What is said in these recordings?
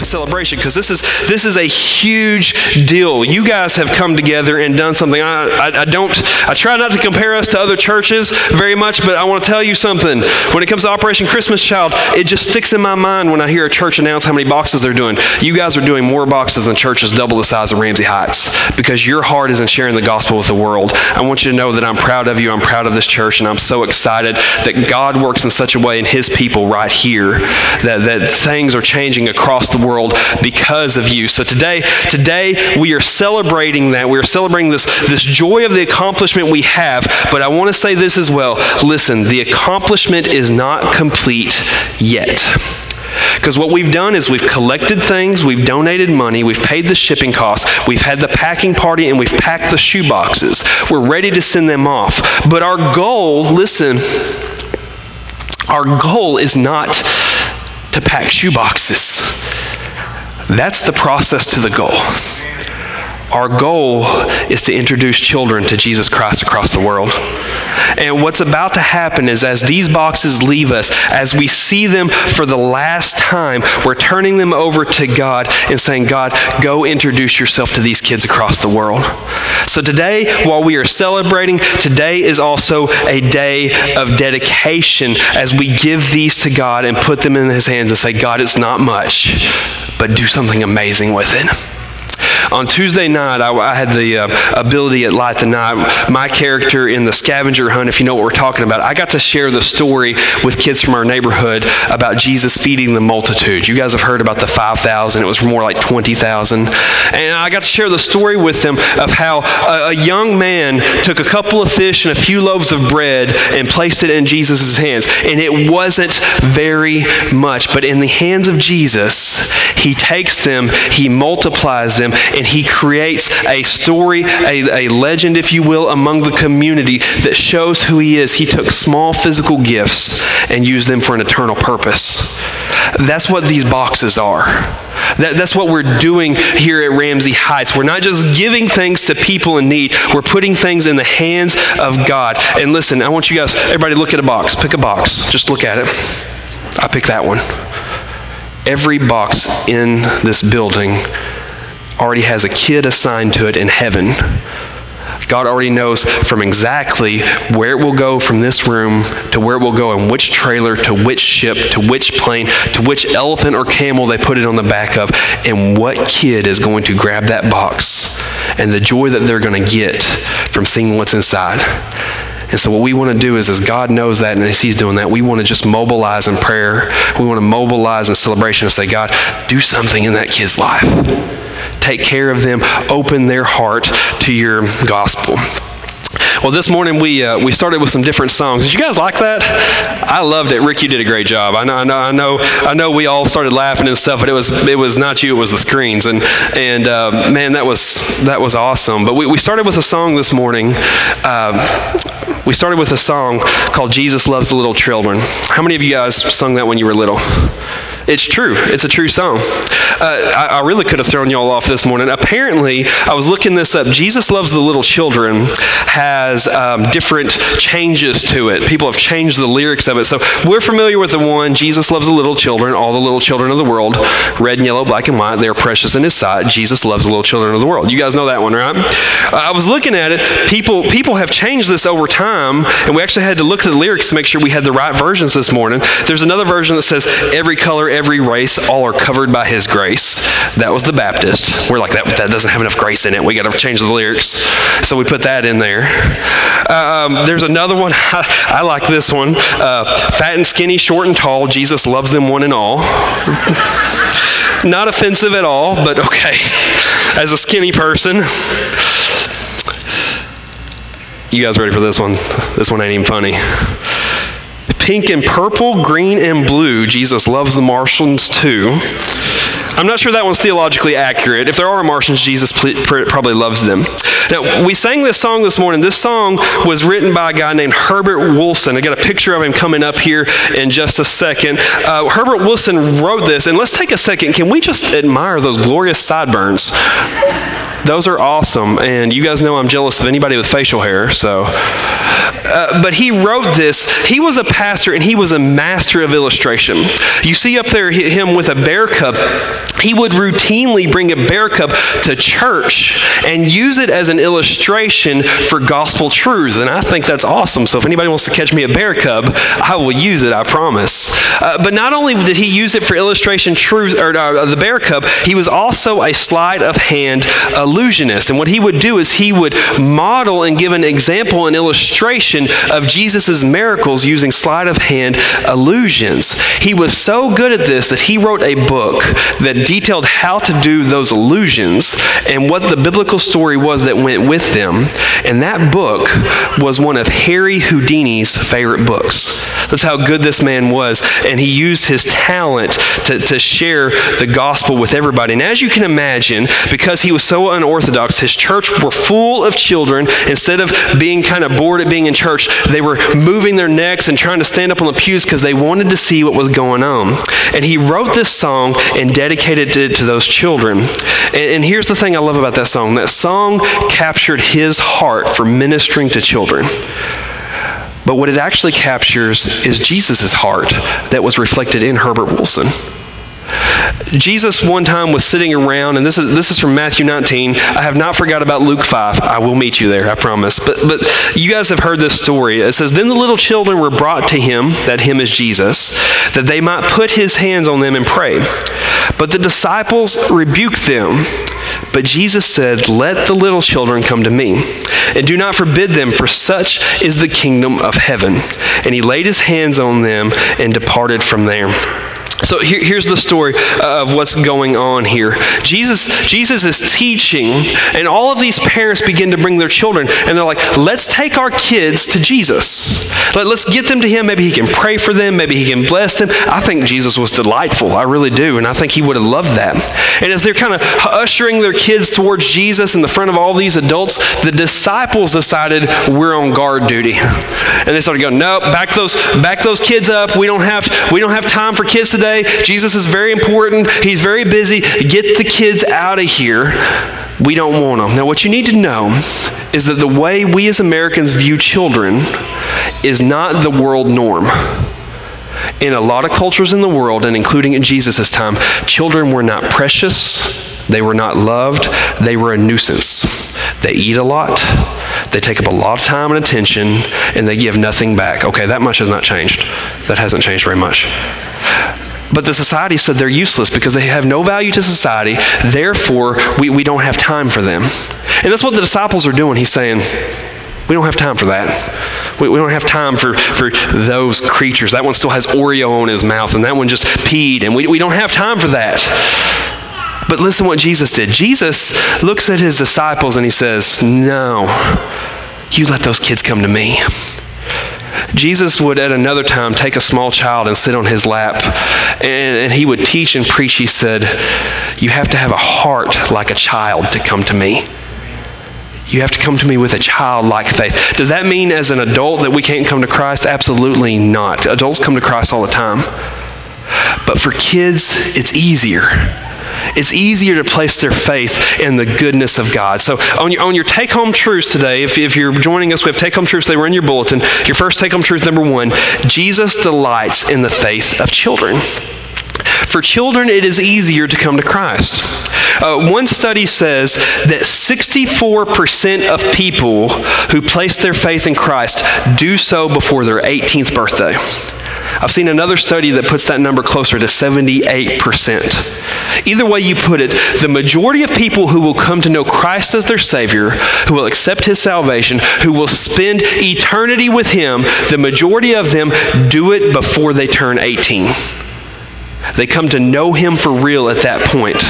of celebration because this is this is a huge deal. You guys have come together and done something. I, I, I, don't. I try not to compare us to other churches very much, but I want to tell you something. When it comes to Operation Christmas Child, it just sticks in my mind when I hear a church announce how many boxes they're doing. You guys are doing more boxes than churches double the size of Ramsey Heights because your heart is in sharing the gospel with the world. I want you to know that I'm proud of you. I'm proud of this church, and I'm so excited that God works in such a way in His people right here that that things are changing across across the world because of you. So today, today we are celebrating that. We are celebrating this, this joy of the accomplishment we have. But I want to say this as well. Listen, the accomplishment is not complete yet. Because what we've done is we've collected things, we've donated money, we've paid the shipping costs, we've had the packing party, and we've packed the shoe boxes. We're ready to send them off. But our goal, listen, our goal is not to pack shoe boxes. That's the process to the goal. Our goal is to introduce children to Jesus Christ across the world. And what's about to happen is as these boxes leave us, as we see them for the last time, we're turning them over to God and saying, God, go introduce yourself to these kids across the world. So today, while we are celebrating, today is also a day of dedication as we give these to God and put them in His hands and say, God, it's not much, but do something amazing with it. On Tuesday night, I, I had the uh, ability at Light the Night, my character in the scavenger hunt, if you know what we're talking about, I got to share the story with kids from our neighborhood about Jesus feeding the multitude. You guys have heard about the 5,000, it was more like 20,000. And I got to share the story with them of how a, a young man took a couple of fish and a few loaves of bread and placed it in Jesus' hands. And it wasn't very much, but in the hands of Jesus, he takes them, he multiplies them, and he creates a story, a, a legend, if you will, among the community that shows who he is. He took small physical gifts and used them for an eternal purpose. That's what these boxes are. That, that's what we're doing here at Ramsey Heights. We're not just giving things to people in need, we're putting things in the hands of God. And listen, I want you guys, everybody, look at a box. Pick a box. Just look at it. I pick that one. Every box in this building already has a kid assigned to it in heaven. God already knows from exactly where it will go from this room to where it will go in which trailer to which ship to which plane to which elephant or camel they put it on the back of and what kid is going to grab that box and the joy that they're going to get from seeing what's inside. And so, what we want to do is, as God knows that and as He's doing that, we want to just mobilize in prayer. We want to mobilize in celebration and say, God, do something in that kid's life take care of them, open their heart to your gospel. Well, this morning we uh, we started with some different songs. Did you guys like that? I loved it. Rick, you did a great job. I know, I know, I know, I know. We all started laughing and stuff, but it was it was not you. It was the screens. And and uh, man, that was that was awesome. But we, we started with a song this morning. Uh, we started with a song called "Jesus Loves the Little Children." How many of you guys sung that when you were little? It's true. It's a true song. Uh, I, I, really could have thrown y'all off this morning. Apparently, I was looking this up. Jesus Loves the Little Children has um, different changes to it. People have changed the lyrics of it. So we're familiar with the one, Jesus loves the little children, all the little children of the world, red and yellow, black and white. They are precious in his sight. Jesus loves the little children of the world. You guys know that one, right? Uh, I was looking at it. People, people have changed this over time, and we actually had to look at the lyrics to make sure we had the right versions this morning. There's another version that says, every color, every race, all are covered by his grace. That was the Baptist. We're like, that, that doesn't have enough grace in it. We got to change the lyrics. So we put that in there. Uh, um, there's another one. I, I like this one. Uh, fat and skinny, short and tall, Jesus loves them one and all. Not offensive at all, but okay. As a skinny person. You guys ready for this one? This one ain't even funny pink and purple, green and blue. Jesus loves the Martians too. I'm not sure that one's theologically accurate. If there are Martians, Jesus probably loves them. Now, we sang this song this morning. This song was written by a guy named Herbert Wilson. I got a picture of him coming up here in just a second. Uh, Herbert Wilson wrote this, and let's take a second. Can we just admire those glorious sideburns? Those are awesome, and you guys know I'm jealous of anybody with facial hair, so. Uh, but he wrote this. He was a pastor and he was a master of illustration. You see up there him with a bear cub. He would routinely bring a bear cub to church and use it as an illustration for gospel truths. And I think that's awesome. So if anybody wants to catch me a bear cub, I will use it, I promise. Uh, but not only did he use it for illustration truths, or uh, the bear cub, he was also a sleight of hand illusionist. And what he would do is he would model and give an example and illustration of Jesus' miracles using sleight of hand illusions. He was so good at this that he wrote a book that detailed how to do those illusions and what the biblical story was that went with them. And that book was one of Harry Houdini's favorite books. That's how good this man was. And he used his talent to, to share the gospel with everybody. And as you can imagine, because he was so unorthodox, his church were full of children. Instead of being kind of bored at being in church, they were moving their necks and trying to stand up on the pews because they wanted to see what was going on. And he wrote this song and dedicated it to those children. And, and here's the thing I love about that song that song captured his heart for ministering to children. But what it actually captures is Jesus' heart that was reflected in Herbert Woolston. Jesus one time was sitting around, and this is this is from Matthew 19. I have not forgot about Luke 5. I will meet you there, I promise. But but you guys have heard this story. It says, Then the little children were brought to him, that him is Jesus, that they might put his hands on them and pray. But the disciples rebuked them. But Jesus said, Let the little children come to me, and do not forbid them, for such is the kingdom of heaven. And he laid his hands on them and departed from there. So here, here's the story of what's going on here. Jesus, Jesus is teaching, and all of these parents begin to bring their children, and they're like, let's take our kids to Jesus. Let, us get them to him. Maybe he can pray for them, maybe he can bless them. I think Jesus was delightful. I really do, and I think he would have loved that. And as they're kind of ushering their kids towards Jesus in the front of all these adults, the disciples decided we're on guard duty. And they started going, nope, back those, back those kids up. We don't have, we don't have time for kids today today. Jesus is very important. He's very busy. Get the kids out of here. We don't want them. Now, what you need to know is that the way we as Americans view children is not the world norm. In a lot of cultures in the world, and including in Jesus' time, children were not precious. They were not loved. They were a nuisance. They eat a lot. They take up a lot of time and attention, and they give nothing back. Okay, that much has not changed. That hasn't changed very much. But the society said they're useless because they have no value to society. Therefore, we, we don't have time for them. And that's what the disciples are doing. He's saying, we don't have time for that. We, we don't have time for, for those creatures. That one still has Oreo on his mouth, and that one just peed, and we, we don't have time for that. But listen what Jesus did. Jesus looks at his disciples and he says, No, you let those kids come to me. Jesus would at another time take a small child and sit on his lap, and, and, he would teach and preach. He said, You have to have a heart like a child to come to me. You have to come to me with a childlike faith. Does that mean as an adult that we can't come to Christ? Absolutely not. Adults come to Christ all the time. But for kids, it's easier it's easier to place their faith in the goodness of God. So, on your, on your take home truths today, if, if you're joining us, we have take home truths, they were in your bulletin. Your first take home truth, number one Jesus delights in the faith of children. For children, it is easier to come to Christ. Uh, one study says that 64% of people who place their faith in Christ do so before their 18th birthday. I've seen another study that puts that number closer to 78%. Either way you put it, the majority of people who will come to know Christ as their Savior, who will accept His salvation, who will spend eternity with Him, the majority of them do it before they turn 18. They come to know Him for real at that point.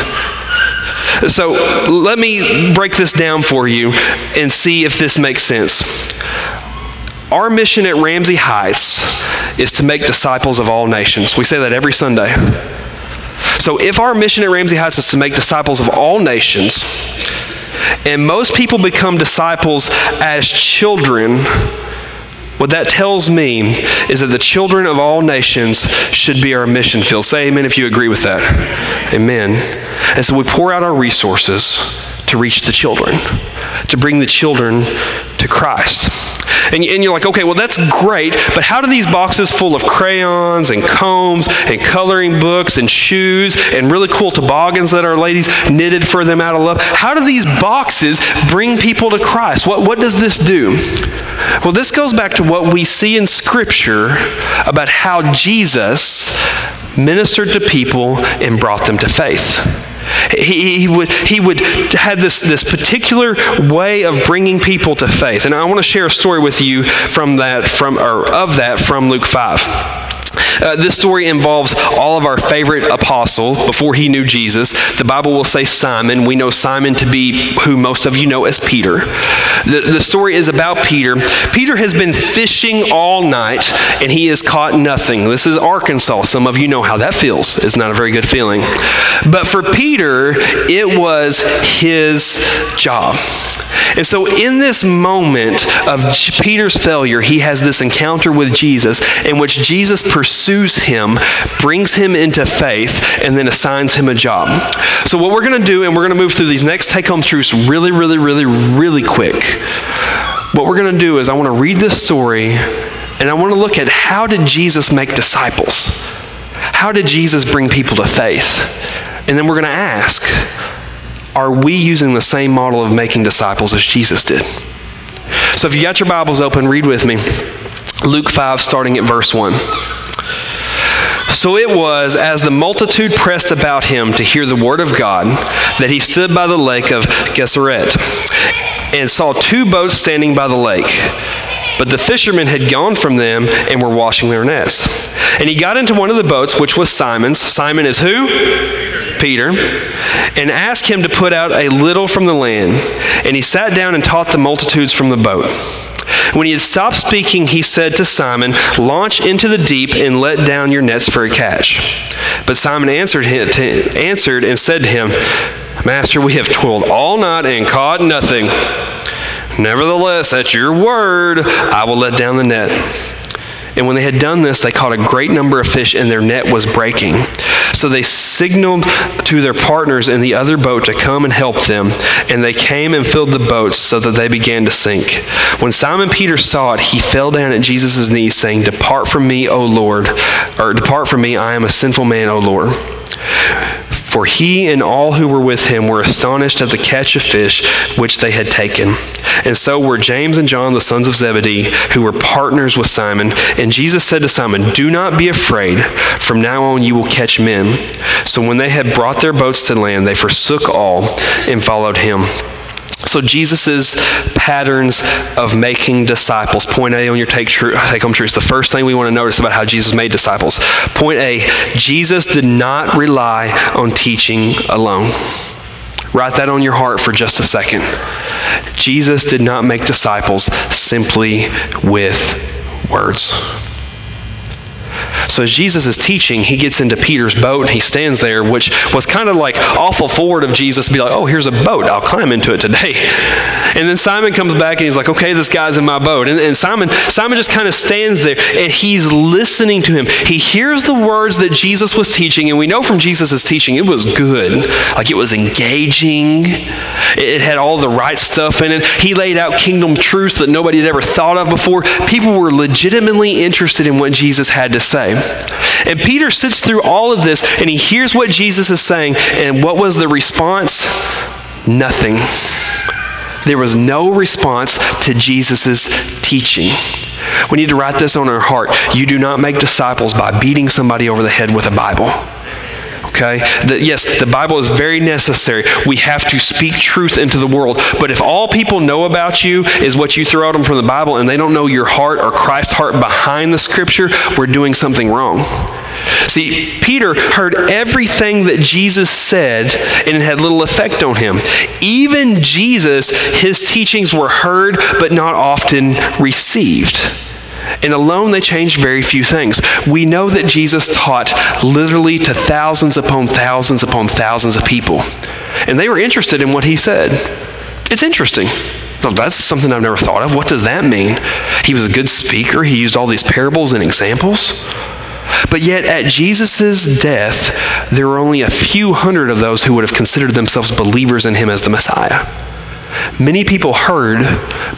So let me break this down for you and see if this makes sense. Our mission at Ramsey Heights is to make disciples of all nations. We say that every Sunday. So, if our mission at Ramsey Heights is to make disciples of all nations, and most people become disciples as children, what that tells me is that the children of all nations should be our mission field. Say amen if you agree with that. Amen. And so we pour out our resources to reach the children, to bring the children to Christ. And, and you're like, okay, well, that's great, but how do these boxes full of crayons and combs and coloring books and shoes and really cool toboggans that our ladies knitted for them out of love, how do these boxes bring people to Christ? What, what does this do? Well, this goes back to what we see in Scripture about how Jesus ministered to people and brought them to faith. He, he, would, he would have this, this particular way of bringing people to faith. And I want to share a story with you from that, from, or of that from Luke 5. Uh, this story involves all of our favorite apostle before he knew Jesus. The Bible will say Simon. We know Simon to be who most of you know as Peter. The, the story is about Peter. Peter has been fishing all night and he has caught nothing. This is Arkansas. Some of you know how that feels. It's not a very good feeling. But for Peter, it was his job. And so, in this moment of Peter's failure, he has this encounter with Jesus in which Jesus pursues him, brings him into faith, and then assigns him a job. So, what we're going to do, and we're going to move through these next take home truths really, really, really, really quick. What we're going to do is, I want to read this story, and I want to look at how did Jesus make disciples? How did Jesus bring people to faith? And then we're going to ask, are we using the same model of making disciples as Jesus did? So if you got your Bibles open, read with me. Luke 5, starting at verse 1. So it was as the multitude pressed about him to hear the word of God that he stood by the lake of Gennesaret and saw two boats standing by the lake. But the fishermen had gone from them and were washing their nets. And he got into one of the boats, which was Simon's. Simon is who? Peter, and asked him to put out a little from the land. And he sat down and taught the multitudes from the boat. When he had stopped speaking, he said to Simon, Launch into the deep and let down your nets for a catch. But Simon answered, him, answered and said to him, Master, we have toiled all night and caught nothing. Nevertheless, at your word, I will let down the net. And when they had done this, they caught a great number of fish, and their net was breaking. So they signaled to their partners in the other boat to come and help them, and they came and filled the boats so that they began to sink. When Simon Peter saw it, he fell down at Jesus' knees, saying, Depart from me, O Lord, or depart from me, I am a sinful man, O Lord. For he and all who were with him were astonished at the catch of fish which they had taken. And so were James and John, the sons of Zebedee, who were partners with Simon. And Jesus said to Simon, Do not be afraid. From now on you will catch men. So when they had brought their boats to land, they forsook all and followed him. So Jesus's patterns of making disciples. Point A on your take, true, take home truths. The first thing we want to notice about how Jesus made disciples. Point A: Jesus did not rely on teaching alone. Write that on your heart for just a second. Jesus did not make disciples simply with words. So as Jesus is teaching, he gets into Peter's boat and he stands there, which was kind of like awful forward of Jesus to be like, oh, here's a boat. I'll climb into it today. And then Simon comes back and he's like, okay, this guy's in my boat. And, and Simon, Simon just kind of stands there and he's listening to him. He hears the words that Jesus was teaching, and we know from Jesus' teaching it was good. Like it was engaging. It had all the right stuff in it. He laid out kingdom truths that nobody had ever thought of before. People were legitimately interested in what Jesus had to say. And Peter sits through all of this and he hears what Jesus is saying. And what was the response? Nothing. There was no response to Jesus' teaching. We need to write this on our heart. You do not make disciples by beating somebody over the head with a Bible. Okay? The, yes, the Bible is very necessary. We have to speak truth into the world. But if all people know about you is what you throw at them from the Bible and they don't know your heart or Christ's heart behind the scripture, we're doing something wrong. See, Peter heard everything that Jesus said and it had little effect on him. Even Jesus, his teachings were heard but not often received. And alone, they changed very few things. We know that Jesus taught literally to thousands upon thousands upon thousands of people. And they were interested in what he said. It's interesting. Well, that's something I've never thought of. What does that mean? He was a good speaker. He used all these parables and examples. But yet, at Jesus' death, there were only a few hundred of those who would have considered themselves believers in him as the Messiah. Many people heard,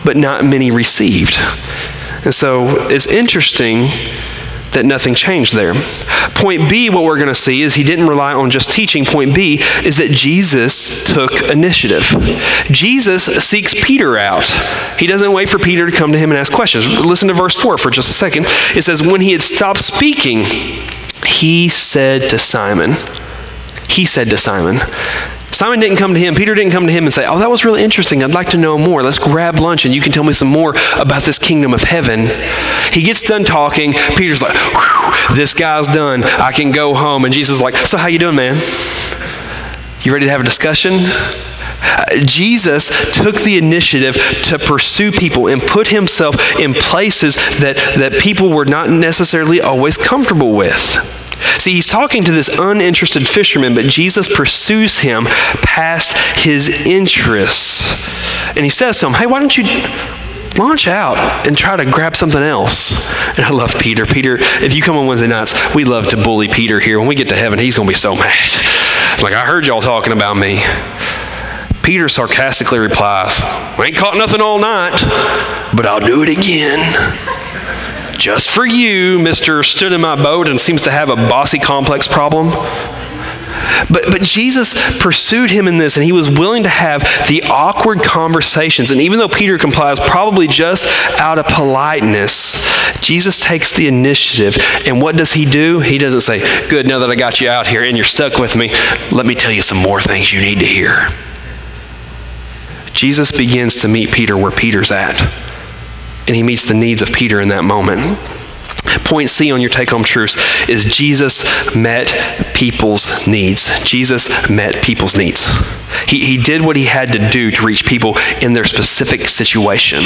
but not many received. And so it's interesting that nothing changed there. Point B, what we're going to see is he didn't rely on just teaching. Point B is that Jesus took initiative. Jesus seeks Peter out. He doesn't wait for Peter to come to him and ask questions. Listen to verse 4 for just a second. It says, When he had stopped speaking, he said to Simon, He said to Simon, Simon didn't come to him, Peter didn't come to him and say, Oh, that was really interesting. I'd like to know more. Let's grab lunch and you can tell me some more about this kingdom of heaven. He gets done talking. Peter's like, This guy's done. I can go home. And Jesus is like, So, how you doing, man? You ready to have a discussion? Uh, Jesus took the initiative to pursue people and put himself in places that, that people were not necessarily always comfortable with. See, he's talking to this uninterested fisherman, but Jesus pursues him past his interests. And he says to him, Hey, why don't you launch out and try to grab something else. And I love Peter. Peter, if you come on Wednesday nights, we love to bully Peter here. When we get to heaven, he's going to be so mad. It's like, I heard y'all talking about me. Peter sarcastically replies, I ain't caught nothing all night, but I'll do it again just for you, Mr. Stood in my boat and seems to have a bossy complex problem. But, but Jesus pursued him in this, and he was willing to have the awkward conversations. And even though Peter complies, probably just out of politeness, Jesus takes the initiative. And what does he do? He doesn't say, Good, now that I got you out here and you're stuck with me, let me tell you some more things you need to hear. Jesus begins to meet Peter where Peter's at and he meets the needs of Peter in that moment. Point C on your take home truths is Jesus met people's needs. Jesus met people's needs. He, he did what he had to do to reach people in their specific situation.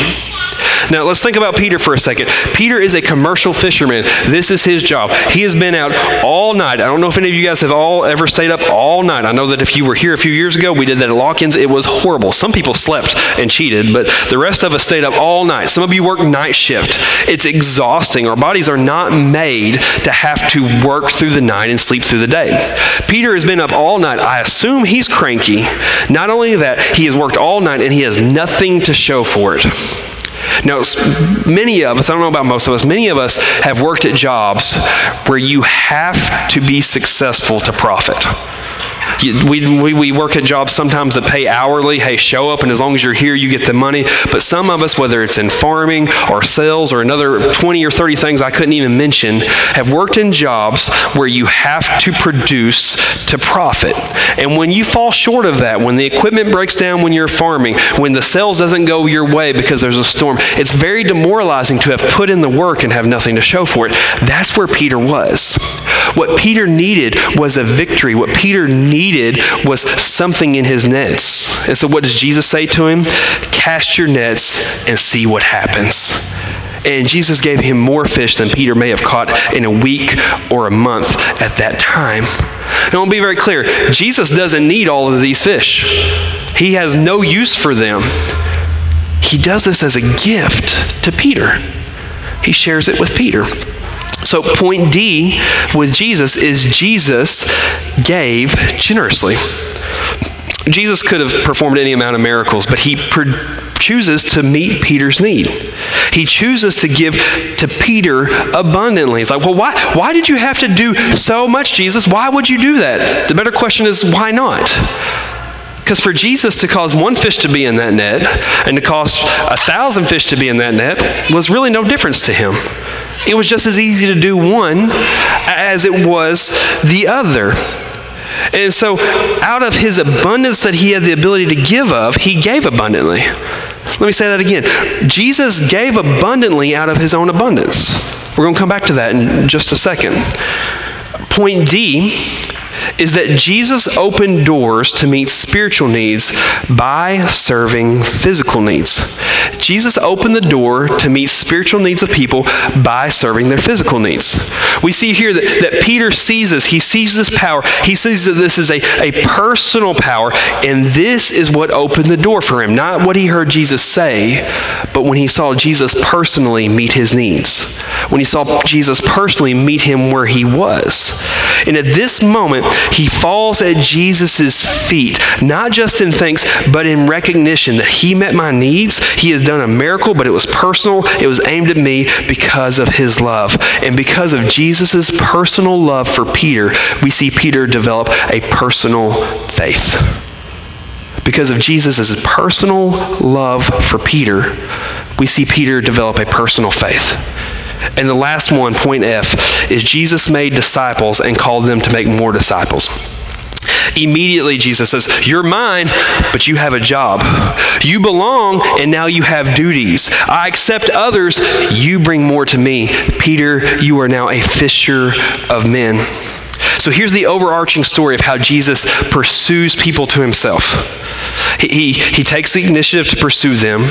Now, let's think about Peter for a second. Peter is a commercial fisherman. This is his job. He has been out all night. I don't know if any of you guys have all ever stayed up all night. I know that if you were here a few years ago, we did that at Lock-ins. It was horrible. Some people slept and cheated, but the rest of us stayed up all night. Some of you work night shift. It's exhausting. Our bodies are not made to have to work through the night and sleep through the day. Peter has been up all night. I assume he's cranky. Not only that, he has worked all night and he has nothing to show for it. Now, many of us, I don't know about most of us, many of us have worked at jobs where you have to be successful to profit. We, we, we work at jobs sometimes that pay hourly. Hey, show up, and as long as you're here, you get the money. But some of us, whether it's in farming or sales or another 20 or 30 things I couldn't even mention, have worked in jobs where you have to produce to profit. And when you fall short of that, when the equipment breaks down when you're farming, when the sales doesn't go your way because there's a storm, it's very demoralizing to have put in the work and have nothing to show for it. That's where Peter was. What Peter needed was a victory. What Peter needed needed was something in his nets. And so, what does Jesus say to him? Cast your nets and see what happens. And Jesus gave him more fish than Peter may have caught in a week or a month at that time. And I want to be very clear Jesus doesn't need all of these fish, he has no use for them. He does this as a gift to Peter, he shares it with Peter. So, point D with Jesus is Jesus gave generously. Jesus could have performed any amount of miracles, but he chooses to meet Peter's need. He chooses to give to Peter abundantly. He's like, well, why, why did you have to do so much, Jesus? Why would you do that? The better question is, why not? Because for Jesus to cause one fish to be in that net and to cause a thousand fish to be in that net was really no difference to him. It was just as easy to do one as it was the other. And so, out of his abundance that he had the ability to give of, he gave abundantly. Let me say that again. Jesus gave abundantly out of his own abundance. We're going to come back to that in just a second. Point D is that Jesus opened doors to meet spiritual needs by serving physical needs. Jesus opened the door to meet spiritual needs of people by serving their physical needs. We see here that, that Peter sees this. He sees this power. He sees that this is a, a personal power, and this is what opened the door for him. Not what he heard Jesus say, but when he saw Jesus personally meet his needs. When he saw Jesus personally meet him where he was. And at this moment, he falls at Jesus' feet, not just in thanks, but in recognition that he met my needs. He has done a miracle, but it was personal. It was aimed at me because of his love. And because of Jesus' personal love for Peter, we see Peter develop a personal faith. Because of Jesus' personal love for Peter, we see Peter develop a personal faith. And the last one, point F, is Jesus made disciples and called them to make more disciples. Immediately, Jesus says, You're mine, but you have a job. You belong, and now you have duties. I accept others. You bring more to me. Peter, you are now a fisher of men. So here's the overarching story of how Jesus pursues people to himself. He, he, he takes the initiative to pursue them.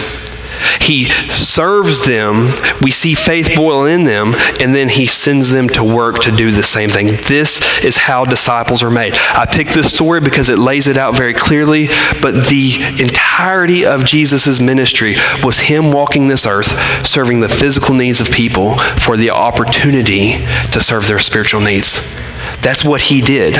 He serves them. We see faith boil in them, and then he sends them to work to do the same thing. This is how disciples are made. I picked this story because it lays it out very clearly, but the entirety of Jesus' ministry was him walking this earth, serving the physical needs of people for the opportunity to serve their spiritual needs. That's what he did.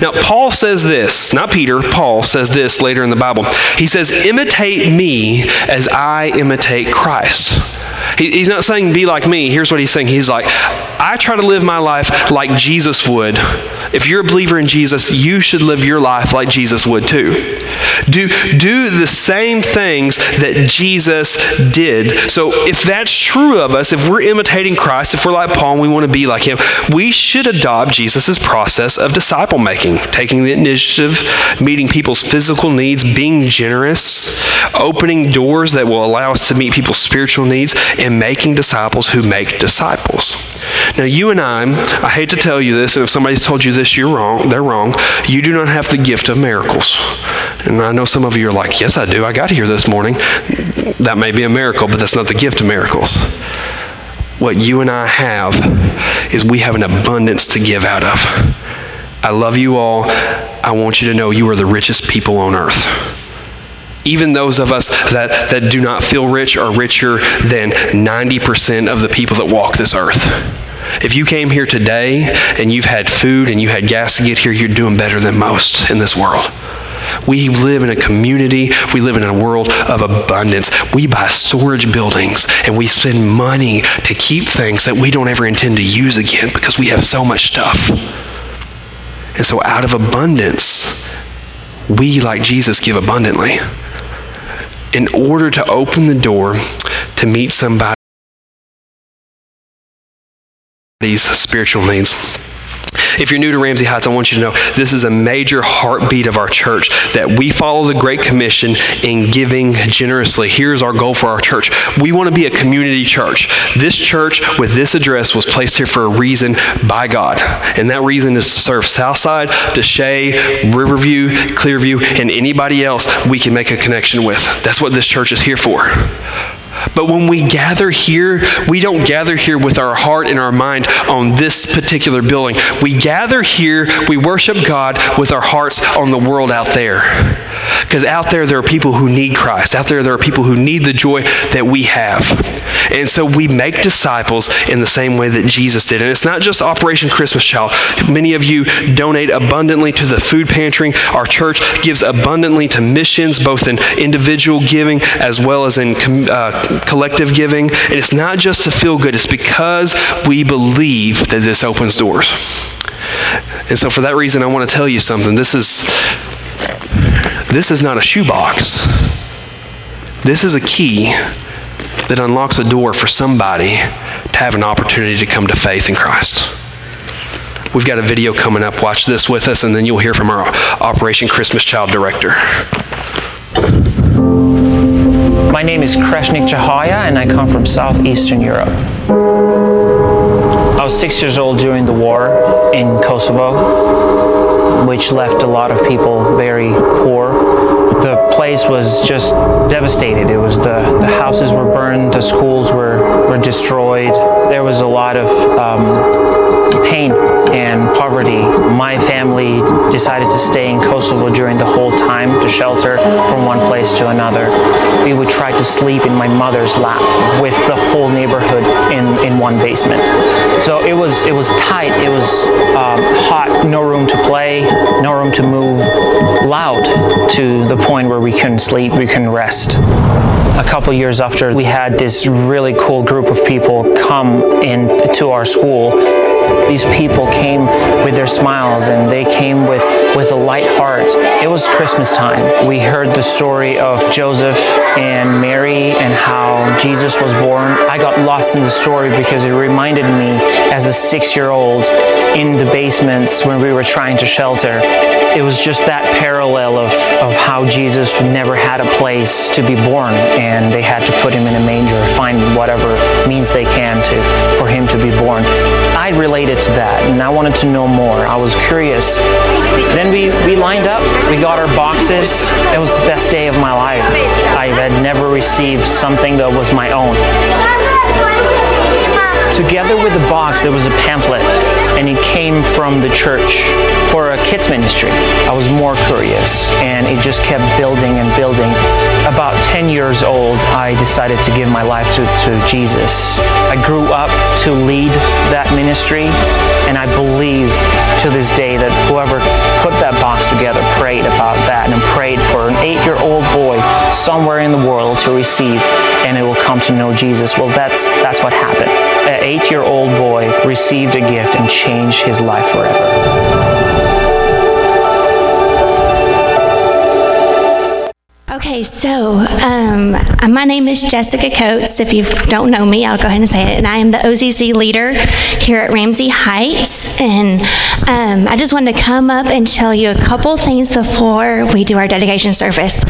Now, Paul says this, not Peter, Paul says this later in the Bible. He says, Imitate me as I imitate Christ. He, he's not saying be like me. Here's what he's saying. He's like, I try to live my life like Jesus would. If you're a believer in Jesus, you should live your life like Jesus would too. Do, do the same things that Jesus did. So if that's true of us, if we're imitating Christ, if we're like Paul we want to be like him, we should adopt Jesus' process of disciple making, taking the initiative, meeting people's physical needs, being generous, opening doors that will allow us to meet people's spiritual needs, and making disciples who make disciples. Now, you and I, I hate to tell you this, and if somebody's told you this, you're wrong, they're wrong. You do not have the gift of miracles. And I know some of you are like, yes, I do. I got here this morning. That may be a miracle, but that's not the gift of miracles. What you and I have is we have an abundance to give out of. I love you all. I want you to know you are the richest people on earth. Even those of us that, that do not feel rich are richer than 90% of the people that walk this earth. If you came here today and you've had food and you had gas to get here, you're doing better than most in this world. We live in a community, we live in a world of abundance. We buy storage buildings and we spend money to keep things that we don't ever intend to use again because we have so much stuff. And so, out of abundance, we, like Jesus, give abundantly in order to open the door to meet somebody's spiritual needs. If you're new to Ramsey Heights, I want you to know this is a major heartbeat of our church that we follow the Great Commission in giving generously. Here's our goal for our church. We want to be a community church. This church with this address was placed here for a reason by God. And that reason is to serve Southside, Desha, Riverview, Clearview, and anybody else we can make a connection with. That's what this church is here for. But when we gather here, we don't gather here with our heart and our mind on this particular building. We gather here, we worship God with our hearts on the world out there. Because out there, there are people who need Christ. Out there, there are people who need the joy that we have. And so we make disciples in the same way that Jesus did. And it's not just Operation Christmas Child. Many of you donate abundantly to the food pantry. Our church gives abundantly to missions, both in individual giving as well as in uh, collective giving. And it's not just to feel good, it's because we believe that this opens doors. And so, for that reason, I want to tell you something. This is this is not a shoebox. This is a key that unlocks a door for somebody to have an opportunity to come to faith in Christ. We've got a video coming up. Watch this with us, and then you'll hear from our Operation Christmas Child director. My name is Kreshnik Chahaya, and I come from southeastern Europe. I was six years old during the war in Kosovo, which left a lot of people very poor. The place place was just devastated. It was the, the houses were burned, the schools were, were destroyed. There was a lot of um, pain and poverty. My family decided to stay in Kosovo during the whole time to shelter from one place to another. We would try to sleep in my mother's lap with the whole neighborhood in, in one basement. So it was it was tight. It was um, hot. No room to play. No room to move. Loud to the point where we couldn't sleep. We couldn't rest a couple years after we had this really cool group of people come into our school these people came with their smiles and they came with, with a light heart. It was Christmas time. We heard the story of Joseph and Mary and how Jesus was born. I got lost in the story because it reminded me as a six year old in the basements when we were trying to shelter. It was just that parallel of, of how Jesus never had a place to be born and they had to put him in a manger, find whatever means they can to for him to be born. I related to that and I wanted to know more. I was curious. Then we, we lined up, we got our boxes. It was the best day of my life. I had never received something that was my own. Together with the box, there was a pamphlet, and it came from the church for a kids ministry. I was more curious, and it just kept building and building. About 10 years old, I decided to give my life to, to Jesus. I grew up to lead that ministry, and I believe to this day that whoever put that box together prayed about that and prayed for an eight year old boy somewhere in the world to receive, and it will come to know Jesus. Well, that's, that's what happened. An eight year old boy received a gift and changed his life forever. Okay, so um, my name is Jessica Coates. If you don't know me, I'll go ahead and say it. And I am the OCC leader here at Ramsey Heights. And um, I just wanted to come up and tell you a couple things before we do our dedication service.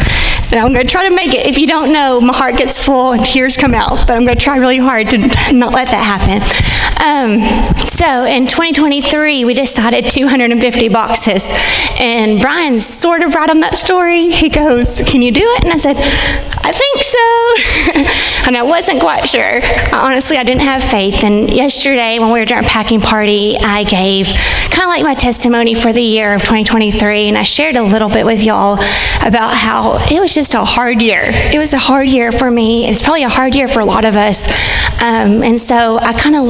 And I'm going to try to make it. If you don't know, my heart gets full and tears come out, but I'm going to try really hard to not let that happen. Um, so in 2023, we decided 250 boxes. And Brian's sort of right on that story. He goes, Can you do it? And I said, I think so. and I wasn't quite sure. Honestly, I didn't have faith. And yesterday, when we were our packing party, I gave kind of like my testimony for the year of 2023. And I shared a little bit with y'all about how it was just a hard year. It was a hard year for me. It's probably a hard year for a lot of us. Um, and so I kind of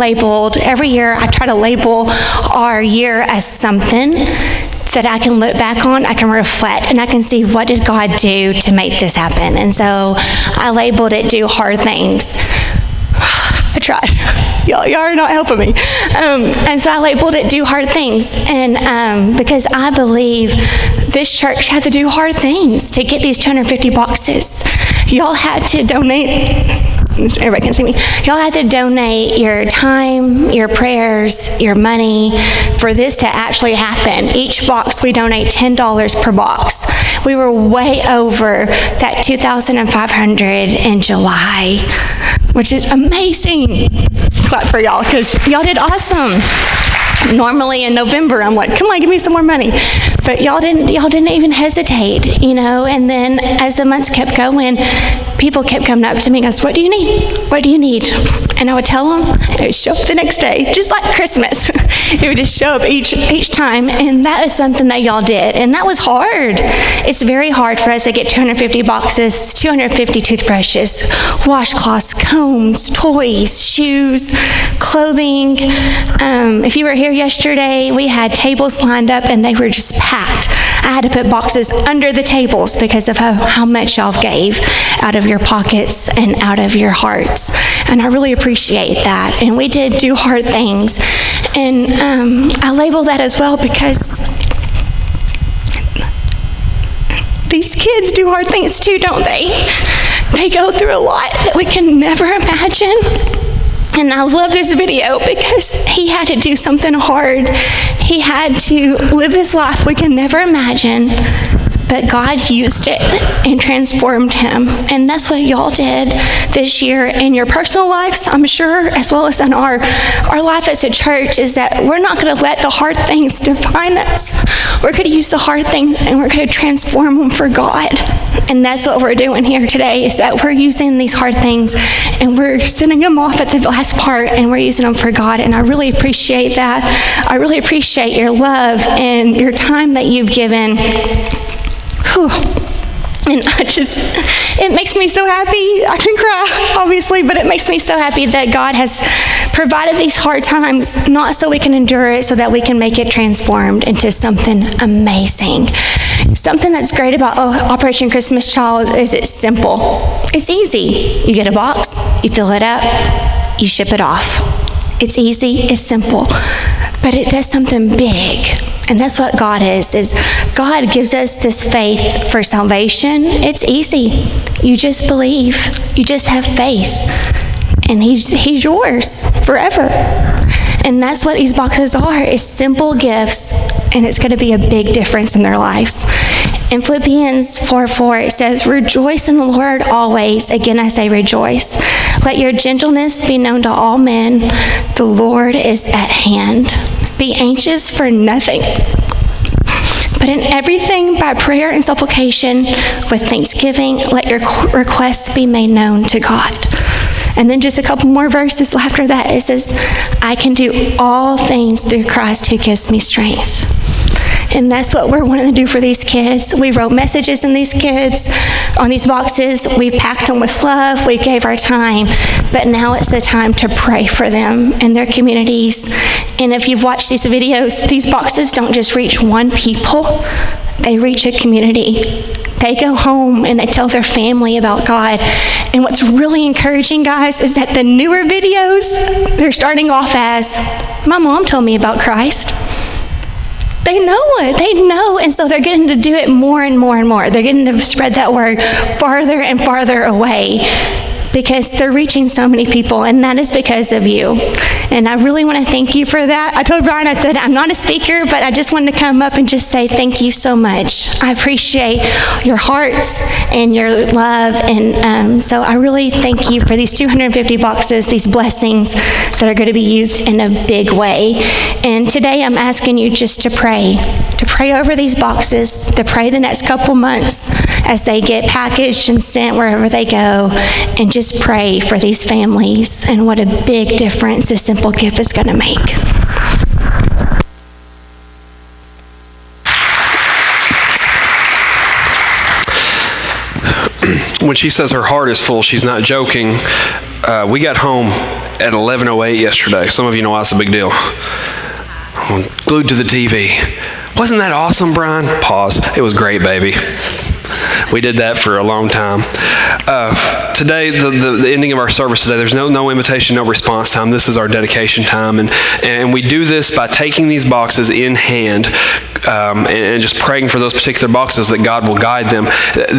every year, I try to label our year as something that I can look back on, I can reflect, and I can see what did God do to make this happen. And so I labeled it "Do Hard Things." I tried. Y'all, y'all are not helping me. Um, and so I labeled it "Do Hard Things," and um, because I believe this church had to do hard things to get these 250 boxes. Y'all had to donate everybody can see me. Y'all have to donate your time, your prayers, your money for this to actually happen. Each box we donate $10 per box. We were way over that 2,500 in July, which is amazing. Clap for y'all because y'all did awesome normally in November I'm like, come on, give me some more money. But y'all didn't y'all didn't even hesitate, you know, and then as the months kept going, people kept coming up to me and goes, What do you need? What do you need? And I would tell them, and it would show up the next day, just like Christmas. it would just show up each each time. And that is something that y'all did. And that was hard. It's very hard for us to get 250 boxes, 250 toothbrushes, washcloths, combs, toys, shoes, clothing. Um, if you were here yesterday, we had tables lined up and they were just packed. I had to put boxes under the tables because of how, how much y'all gave out of your pockets and out of your hearts. And I really appreciate that. And we did do hard things. And um, I label that as well because these kids do hard things too, don't they? They go through a lot that we can never imagine. And I love this video because he had to do something hard. He had to live his life we can never imagine, but God used it and transformed him. And that's what y'all did this year in your personal lives, I'm sure, as well as in our, our life as a church, is that we're not going to let the hard things define us. We're going to use the hard things and we're going to transform them for God. And that's what we're doing here today, is that we're using these hard things and we're sending them off at the last part and we're using them for God. And I really appreciate that. I really appreciate your love and your time that you've given. And I just, it makes me so happy. I can cry, obviously, but it makes me so happy that God has provided these hard times, not so we can endure it, so that we can make it transformed into something amazing. Something that's great about oh, Operation Christmas Child is it's simple. It's easy. You get a box, you fill it up, you ship it off. It's easy, it's simple, but it does something big. And that's what God is, is God gives us this faith for salvation. It's easy. You just believe. You just have faith. And he's, he's yours forever. And that's what these boxes are, is simple gifts, and it's going to be a big difference in their lives. In Philippians 4 4, it says, Rejoice in the Lord always. Again, I say rejoice. Let your gentleness be known to all men. The Lord is at hand. Be anxious for nothing. But in everything, by prayer and supplication, with thanksgiving, let your requests be made known to God. And then just a couple more verses after that, it says, I can do all things through Christ who gives me strength. And that's what we're wanting to do for these kids. We wrote messages in these kids on these boxes. We packed them with love. We gave our time. But now it's the time to pray for them and their communities. And if you've watched these videos, these boxes don't just reach one people, they reach a community. They go home and they tell their family about God. And what's really encouraging, guys, is that the newer videos, they're starting off as, My mom told me about Christ. They know it. They know. And so they're getting to do it more and more and more. They're getting to spread that word farther and farther away because they're reaching so many people, and that is because of you. And I really want to thank you for that. I told Brian, I said, I'm not a speaker, but I just wanted to come up and just say thank you so much. I appreciate your hearts and your love. And um, so I really thank you for these 250 boxes, these blessings that are going to be used in a big way. And today I'm asking you just to pray, to pray over these boxes, to pray the next couple months as they get packaged and sent wherever they go, and just just pray for these families and what a big difference this simple gift is going to make. when she says her heart is full, she's not joking. Uh, we got home at 11:08 yesterday. Some of you know that's a big deal. I'm glued to the TV. Wasn't that awesome, Brian? Pause. It was great, baby. We did that for a long time. Uh, today, the, the, the, ending of our service today, there's no, no invitation, no response time. This is our dedication time. And, and we do this by taking these boxes in hand um, and, and, just praying for those particular boxes that God will guide them.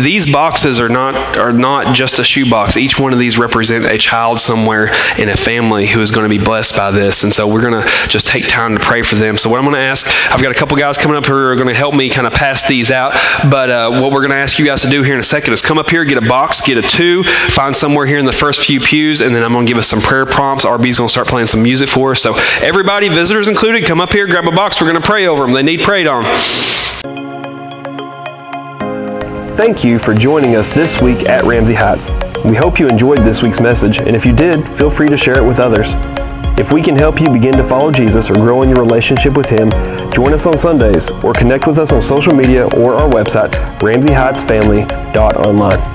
These boxes are not, are not just a shoebox. Each one of these represent a child somewhere in a family who is going to be blessed by this. And so we're going to just take time to pray for them. So what I'm going to ask, I've got a couple guys coming up here who are going to help me kind of pass these out. But uh, what we're going to ask you guys to do here in a second is come up here, get a box, get a two, find somewhere here in the first few pews, and then I'm going to give us some prayer prompts. RB's going to start playing some music for us. So everybody, visitors included, come up here, grab a box. We're going to pray over them. They need prayed on. Thank you for joining us this week at Ramsey Heights. We hope you enjoyed this week's message, and if you did, feel free to share it with others. If we can help you begin to follow Jesus or grow in your relationship with Him, join us on Sundays or connect with us on social media or our website, ramseyheightsfamily.online.